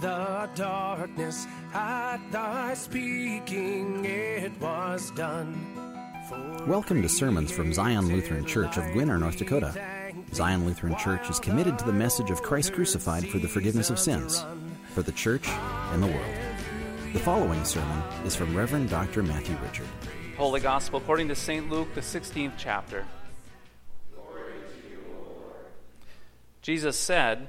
the darkness, at thy speaking it was done. Welcome to sermons from Zion Lutheran Church of Gwinner, North Dakota. Zion Lutheran Church is committed to the message of Christ crucified for the forgiveness of sins, for the church and the world. The following sermon is from Reverend Dr. Matthew Richard. Holy Gospel according to St. Luke, the 16th chapter. Jesus said,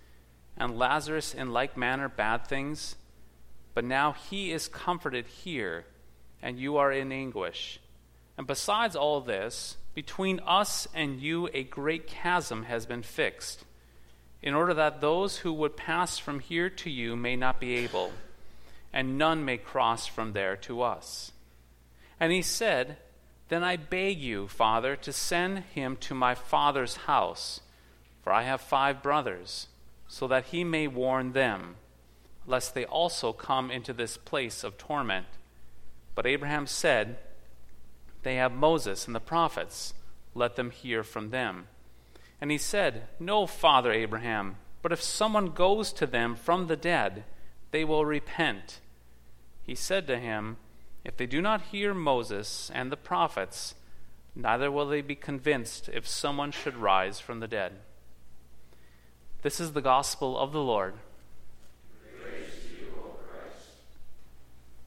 and Lazarus in like manner bad things. But now he is comforted here, and you are in anguish. And besides all this, between us and you a great chasm has been fixed, in order that those who would pass from here to you may not be able, and none may cross from there to us. And he said, Then I beg you, Father, to send him to my father's house, for I have five brothers, so that he may warn them, lest they also come into this place of torment. But Abraham said, they have Moses and the prophets. Let them hear from them. And he said, No, Father Abraham, but if someone goes to them from the dead, they will repent. He said to him, If they do not hear Moses and the prophets, neither will they be convinced if someone should rise from the dead. This is the gospel of the Lord.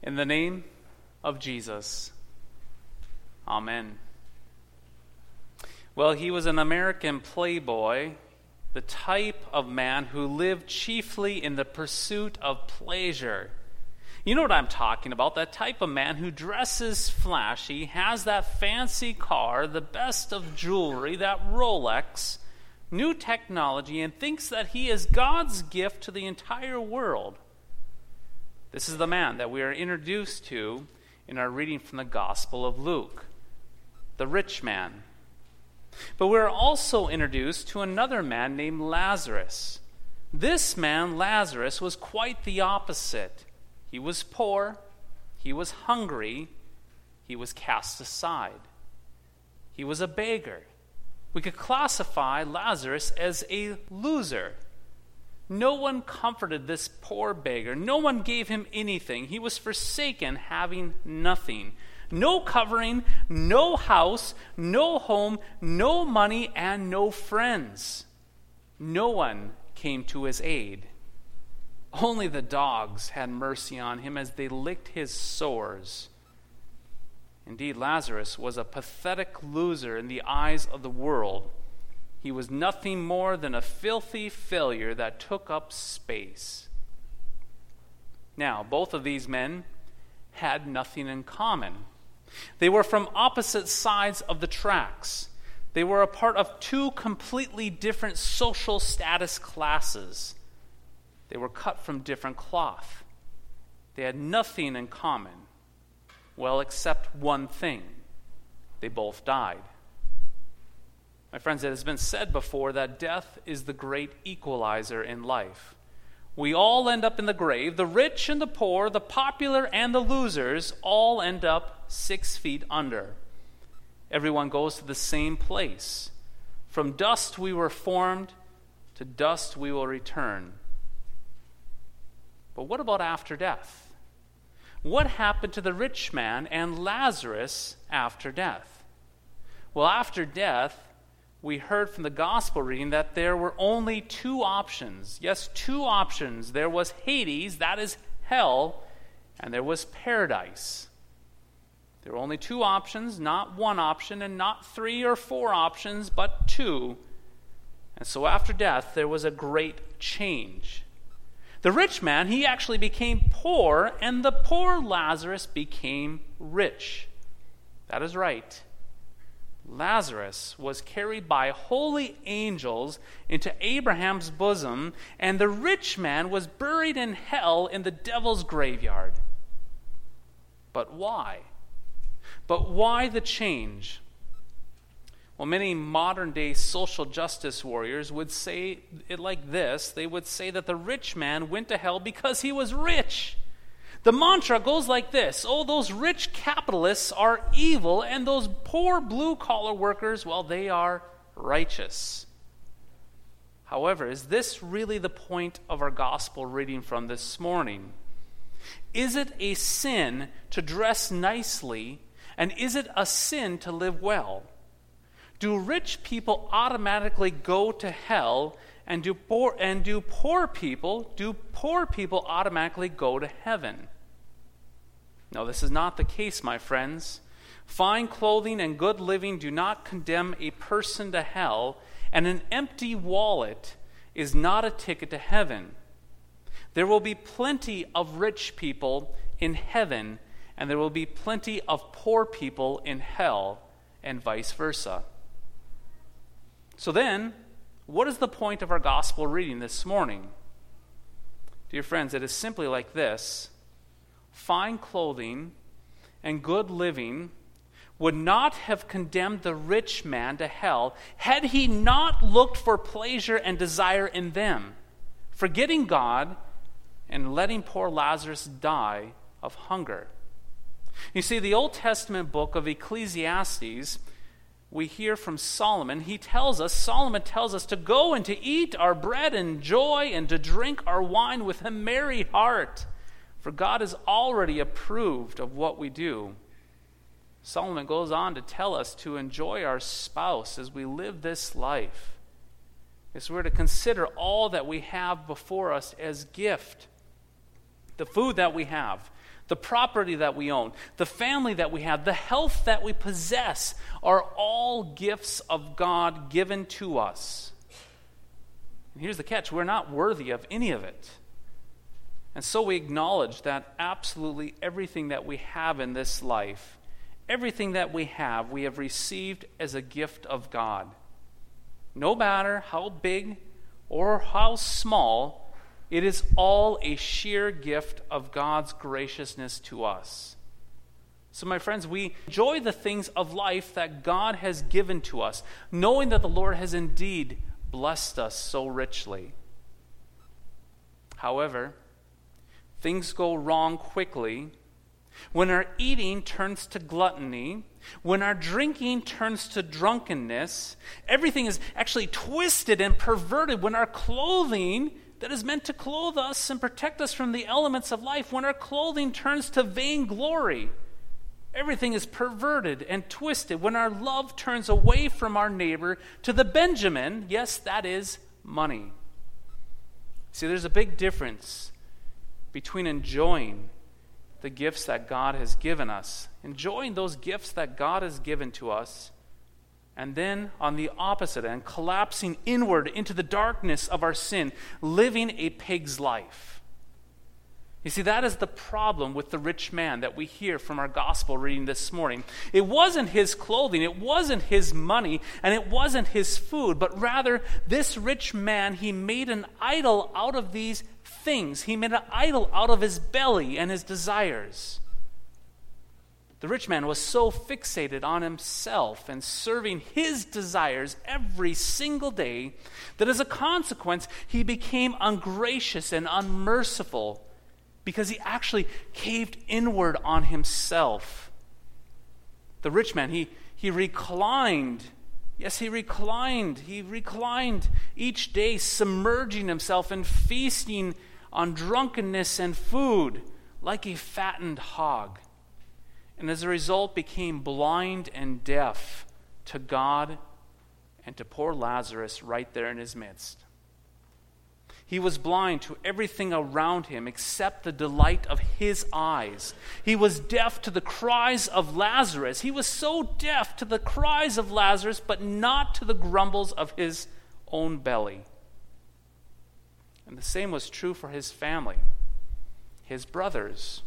In the name of Jesus. Amen. Well, he was an American playboy, the type of man who lived chiefly in the pursuit of pleasure. You know what I'm talking about? That type of man who dresses flashy, has that fancy car, the best of jewelry, that Rolex, new technology, and thinks that he is God's gift to the entire world. This is the man that we are introduced to in our reading from the Gospel of Luke the rich man. But we're also introduced to another man named Lazarus. This man, Lazarus, was quite the opposite. He was poor, he was hungry, he was cast aside, he was a beggar. We could classify Lazarus as a loser. No one comforted this poor beggar. No one gave him anything. He was forsaken, having nothing no covering, no house, no home, no money, and no friends. No one came to his aid. Only the dogs had mercy on him as they licked his sores. Indeed, Lazarus was a pathetic loser in the eyes of the world. He was nothing more than a filthy failure that took up space. Now, both of these men had nothing in common. They were from opposite sides of the tracks. They were a part of two completely different social status classes. They were cut from different cloth. They had nothing in common, well, except one thing they both died. My friends, it has been said before that death is the great equalizer in life. We all end up in the grave. The rich and the poor, the popular and the losers, all end up six feet under. Everyone goes to the same place. From dust we were formed, to dust we will return. But what about after death? What happened to the rich man and Lazarus after death? Well, after death, we heard from the gospel reading that there were only two options. Yes, two options. There was Hades, that is hell, and there was paradise. There were only two options, not one option, and not three or four options, but two. And so after death, there was a great change. The rich man, he actually became poor, and the poor Lazarus became rich. That is right. Lazarus was carried by holy angels into Abraham's bosom, and the rich man was buried in hell in the devil's graveyard. But why? But why the change? Well, many modern day social justice warriors would say it like this they would say that the rich man went to hell because he was rich. The mantra goes like this Oh, those rich capitalists are evil, and those poor blue collar workers, well, they are righteous. However, is this really the point of our gospel reading from this morning? Is it a sin to dress nicely, and is it a sin to live well? Do rich people automatically go to hell, and do poor, and do poor people do poor people automatically go to heaven? No, this is not the case, my friends. Fine clothing and good living do not condemn a person to hell, and an empty wallet is not a ticket to heaven. There will be plenty of rich people in heaven, and there will be plenty of poor people in hell, and vice versa. So then, what is the point of our gospel reading this morning? Dear friends, it is simply like this fine clothing, and good living would not have condemned the rich man to hell had he not looked for pleasure and desire in them, forgetting God and letting poor Lazarus die of hunger. You see, the Old Testament book of Ecclesiastes, we hear from Solomon. He tells us, Solomon tells us to go and to eat our bread and joy and to drink our wine with a merry heart for God has already approved of what we do. Solomon goes on to tell us to enjoy our spouse as we live this life. As we're to consider all that we have before us as gift the food that we have, the property that we own, the family that we have, the health that we possess are all gifts of God given to us. And here's the catch we're not worthy of any of it. And so we acknowledge that absolutely everything that we have in this life, everything that we have, we have received as a gift of God. No matter how big or how small, it is all a sheer gift of God's graciousness to us. So, my friends, we enjoy the things of life that God has given to us, knowing that the Lord has indeed blessed us so richly. However, things go wrong quickly, when our eating turns to gluttony, when our drinking turns to drunkenness, everything is actually twisted and perverted, when our clothing that is meant to clothe us and protect us from the elements of life, when our clothing turns to vainglory, everything is perverted and twisted, when our love turns away from our neighbor to the Benjamin, yes, that is money. See, there's a big difference between enjoying the gifts that God has given us, enjoying those gifts that God has given to us, and then on the opposite end, collapsing inward into the darkness of our sin, living a pig's life. You see, that is the problem with the rich man that we hear from our gospel reading this morning. It wasn't his clothing, it wasn't his money, and it wasn't his food, but rather, this rich man, he made an idol out of these things. He made an idol out of his belly and his desires. The rich man was so fixated on himself and serving his desires every single day that as a consequence, he became ungracious and unmerciful because he actually caved inward on himself. The rich man, he, he reclined Yes, he reclined. He reclined each day, submerging himself and feasting on drunkenness and food like a fattened hog. And as a result, became blind and deaf to God and to poor Lazarus right there in his midst. He was blind to everything around him except the delight of his eyes. He was deaf to the cries of Lazarus. He was so deaf to the cries of Lazarus, but not to the grumbles of his own belly. And the same was true for his family, his brothers.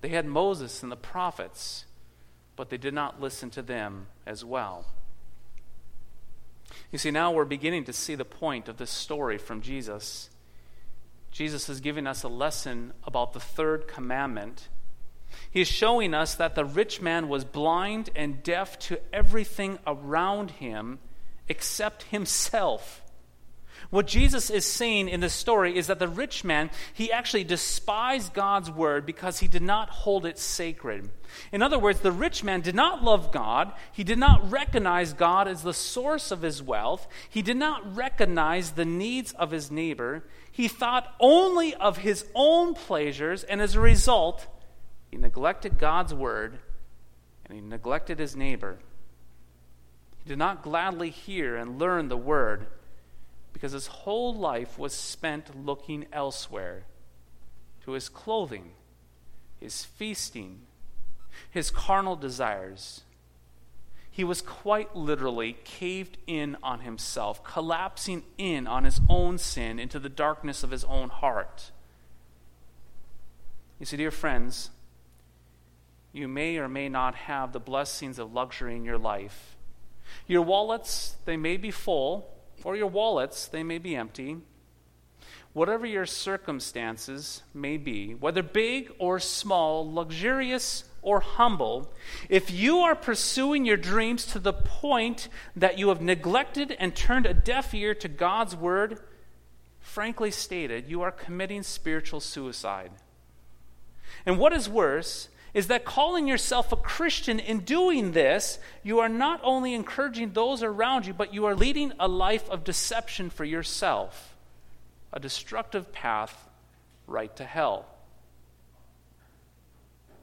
They had Moses and the prophets, but they did not listen to them as well. You see, now we're beginning to see the point of this story from Jesus. Jesus is giving us a lesson about the third commandment. He is showing us that the rich man was blind and deaf to everything around him except himself. What Jesus is saying in this story is that the rich man, he actually despised God's word because he did not hold it sacred. In other words, the rich man did not love God. He did not recognize God as the source of his wealth. He did not recognize the needs of his neighbor. He thought only of his own pleasures, and as a result, he neglected God's word and he neglected his neighbor. He did not gladly hear and learn the word because his whole life was spent looking elsewhere to his clothing, his feasting, his carnal desires. He was quite literally caved in on himself, collapsing in on his own sin into the darkness of his own heart. You see, dear friends, you may or may not have the blessings of luxury in your life. Your wallets, they may be full, or your wallets, they may be empty. Whatever your circumstances may be, whether big or small, luxurious or humble, if you are pursuing your dreams to the point that you have neglected and turned a deaf ear to God's word, frankly stated, you are committing spiritual suicide. And what is worse is that calling yourself a Christian in doing this, you are not only encouraging those around you, but you are leading a life of deception for yourself, a destructive path right to hell.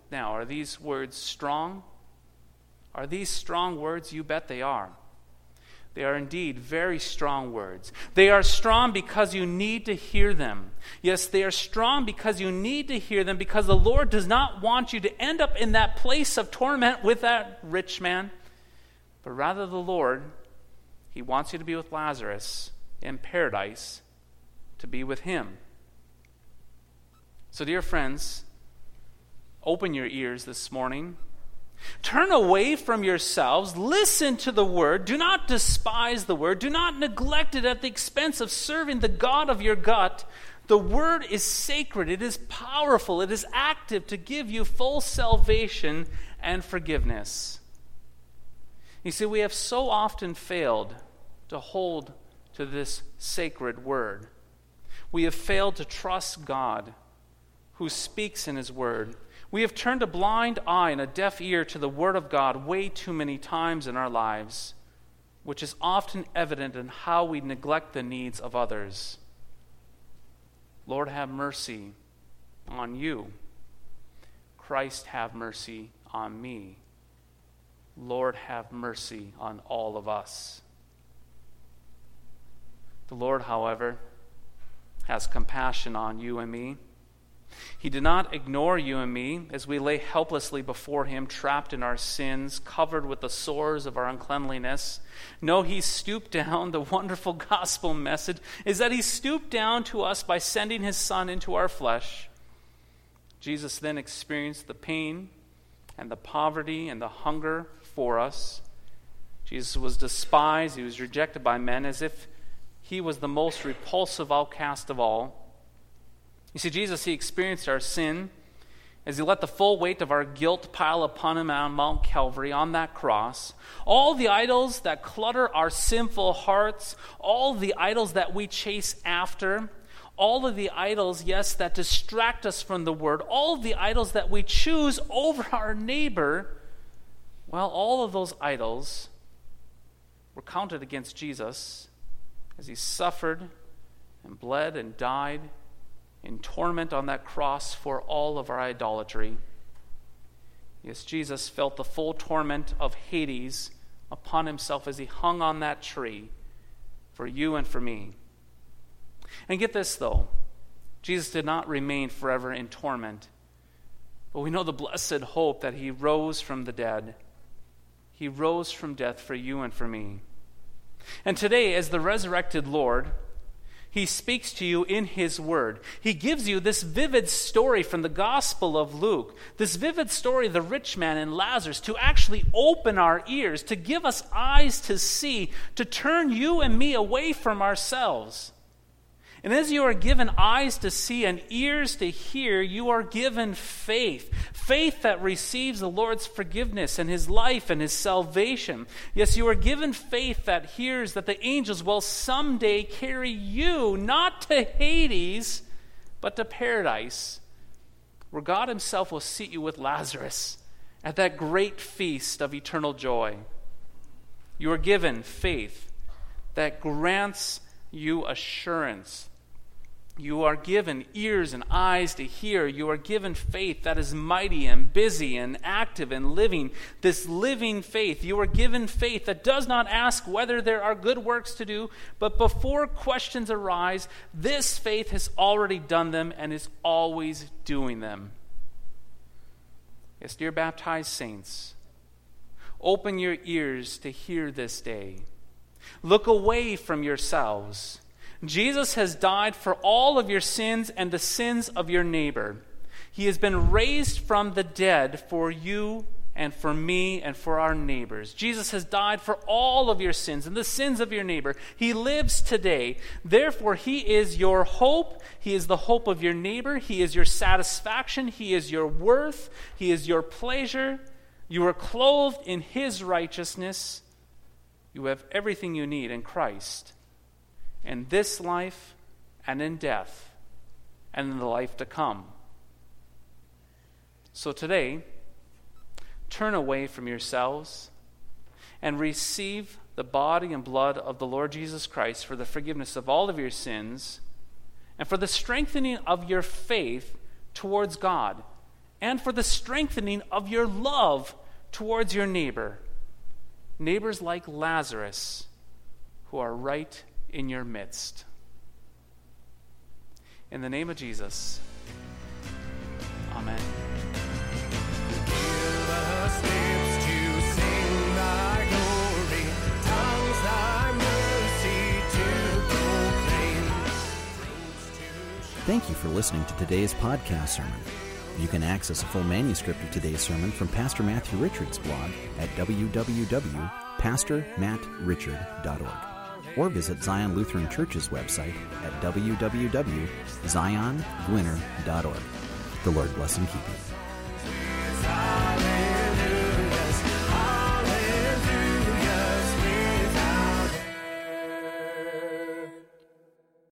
Now, are these words strong? Are these strong words? You bet they are. They are indeed very strong words. They are strong because you need to hear them. Yes, they are strong because you need to hear them because the Lord does not want you to end up in that place of torment with that rich man, but rather the Lord, He wants you to be with Lazarus in paradise, to be with Him. So, dear friends, open your ears this morning Turn away from yourselves, listen to the word, do not despise the word, do not neglect it at the expense of serving the God of your gut. The word is sacred, it is powerful, it is active to give you full salvation and forgiveness. You see, we have so often failed to hold to this sacred word. We have failed to trust God who speaks in his word we have turned a blind eye and a deaf ear to the Word of God way too many times in our lives, which is often evident in how we neglect the needs of others. Lord, have mercy on you. Christ, have mercy on me. Lord, have mercy on all of us. The Lord, however, has compassion on you and me. He did not ignore you and me as we lay helplessly before Him, trapped in our sins, covered with the sores of our uncleanliness. No, He stooped down. The wonderful gospel message is that He stooped down to us by sending His Son into our flesh. Jesus then experienced the pain and the poverty and the hunger for us. Jesus was despised, He was rejected by men as if He was the most repulsive outcast of all. You see, Jesus, he experienced our sin as he let the full weight of our guilt pile upon him on Mount Calvary on that cross. All the idols that clutter our sinful hearts, all the idols that we chase after, all of the idols, yes, that distract us from the word, all of the idols that we choose over our neighbor, well, all of those idols were counted against Jesus as he suffered and bled and died in torment on that cross for all of our idolatry. Yes, Jesus felt the full torment of Hades upon himself as he hung on that tree for you and for me. And get this, though Jesus did not remain forever in torment, but we know the blessed hope that he rose from the dead. He rose from death for you and for me. And today, as the resurrected Lord, he speaks to you in His Word. He gives you this vivid story from the Gospel of Luke, this vivid story of the rich man and Lazarus, to actually open our ears, to give us eyes to see, to turn you and me away from ourselves. And as you are given eyes to see and ears to hear, you are given faith. Faith that receives the Lord's forgiveness and his life and his salvation. Yes, you are given faith that hears that the angels will someday carry you not to Hades, but to paradise, where God himself will seat you with Lazarus at that great feast of eternal joy. You are given faith that grants you assurance. You are given ears and eyes to hear. You are given faith that is mighty and busy and active and living. This living faith. You are given faith that does not ask whether there are good works to do, but before questions arise, this faith has already done them and is always doing them. Yes, dear baptized saints, open your ears to hear this day. Look away from yourselves. Jesus has died for all of your sins and the sins of your neighbor. He has been raised from the dead for you and for me and for our neighbors. Jesus has died for all of your sins and the sins of your neighbor. He lives today. Therefore, He is your hope. He is the hope of your neighbor. He is your satisfaction. He is your worth. He is your pleasure. You are clothed in His righteousness. You have everything you need in Christ, in this life and in death, and in the life to come. So today, turn away from yourselves and receive the body and blood of the Lord Jesus Christ for the forgiveness of all of your sins and for the strengthening of your faith towards God and for the strengthening of your love towards your neighbor neighbors like Lazarus who are right in your midst. In the name of Jesus, Amen. Thank you for listening to today's podcast sermon. You can access a full manuscript of today's sermon from Pastor Matthew Richard's blog at www.pastormattrichard.org or visit Zion Lutheran Church's website at www.ziongwinner.org. The Lord bless and keep you.